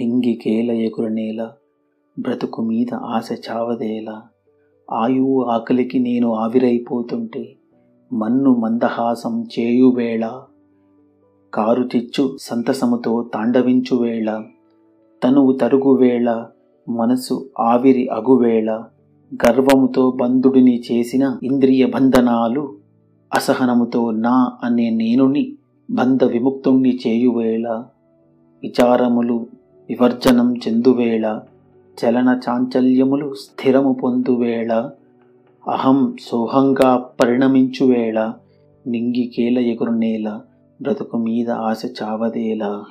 నింగికేల ఎగురనేల బ్రతుకు మీద ఆశ చావదేలా. ఆయువు ఆకలికి నేను ఆవిరైపోతుంటే మన్ను మందహాసం చేయువేళ. కారు చిచ్చు సంతసముతో తాండవించువేళ. తనువు తరుగువేళ మనసు ఆవిరి అగువేళ. గర్వముతో బంధుడిని చేసిన ఇంద్రియ బంధనాలు అసహనముతో నా అనే నేనుని బంధ విముక్తుణ్ణి చేయువేళ. విచారములు వివర్జనం చెందువేళ చలన చాంచల్యములు స్థిరము పొందువేళ అహం సోహంగా పరిణమించువేళ నింగికేల ఎగురునేల బ్రతుకు మీద ఆశ చావదేలా.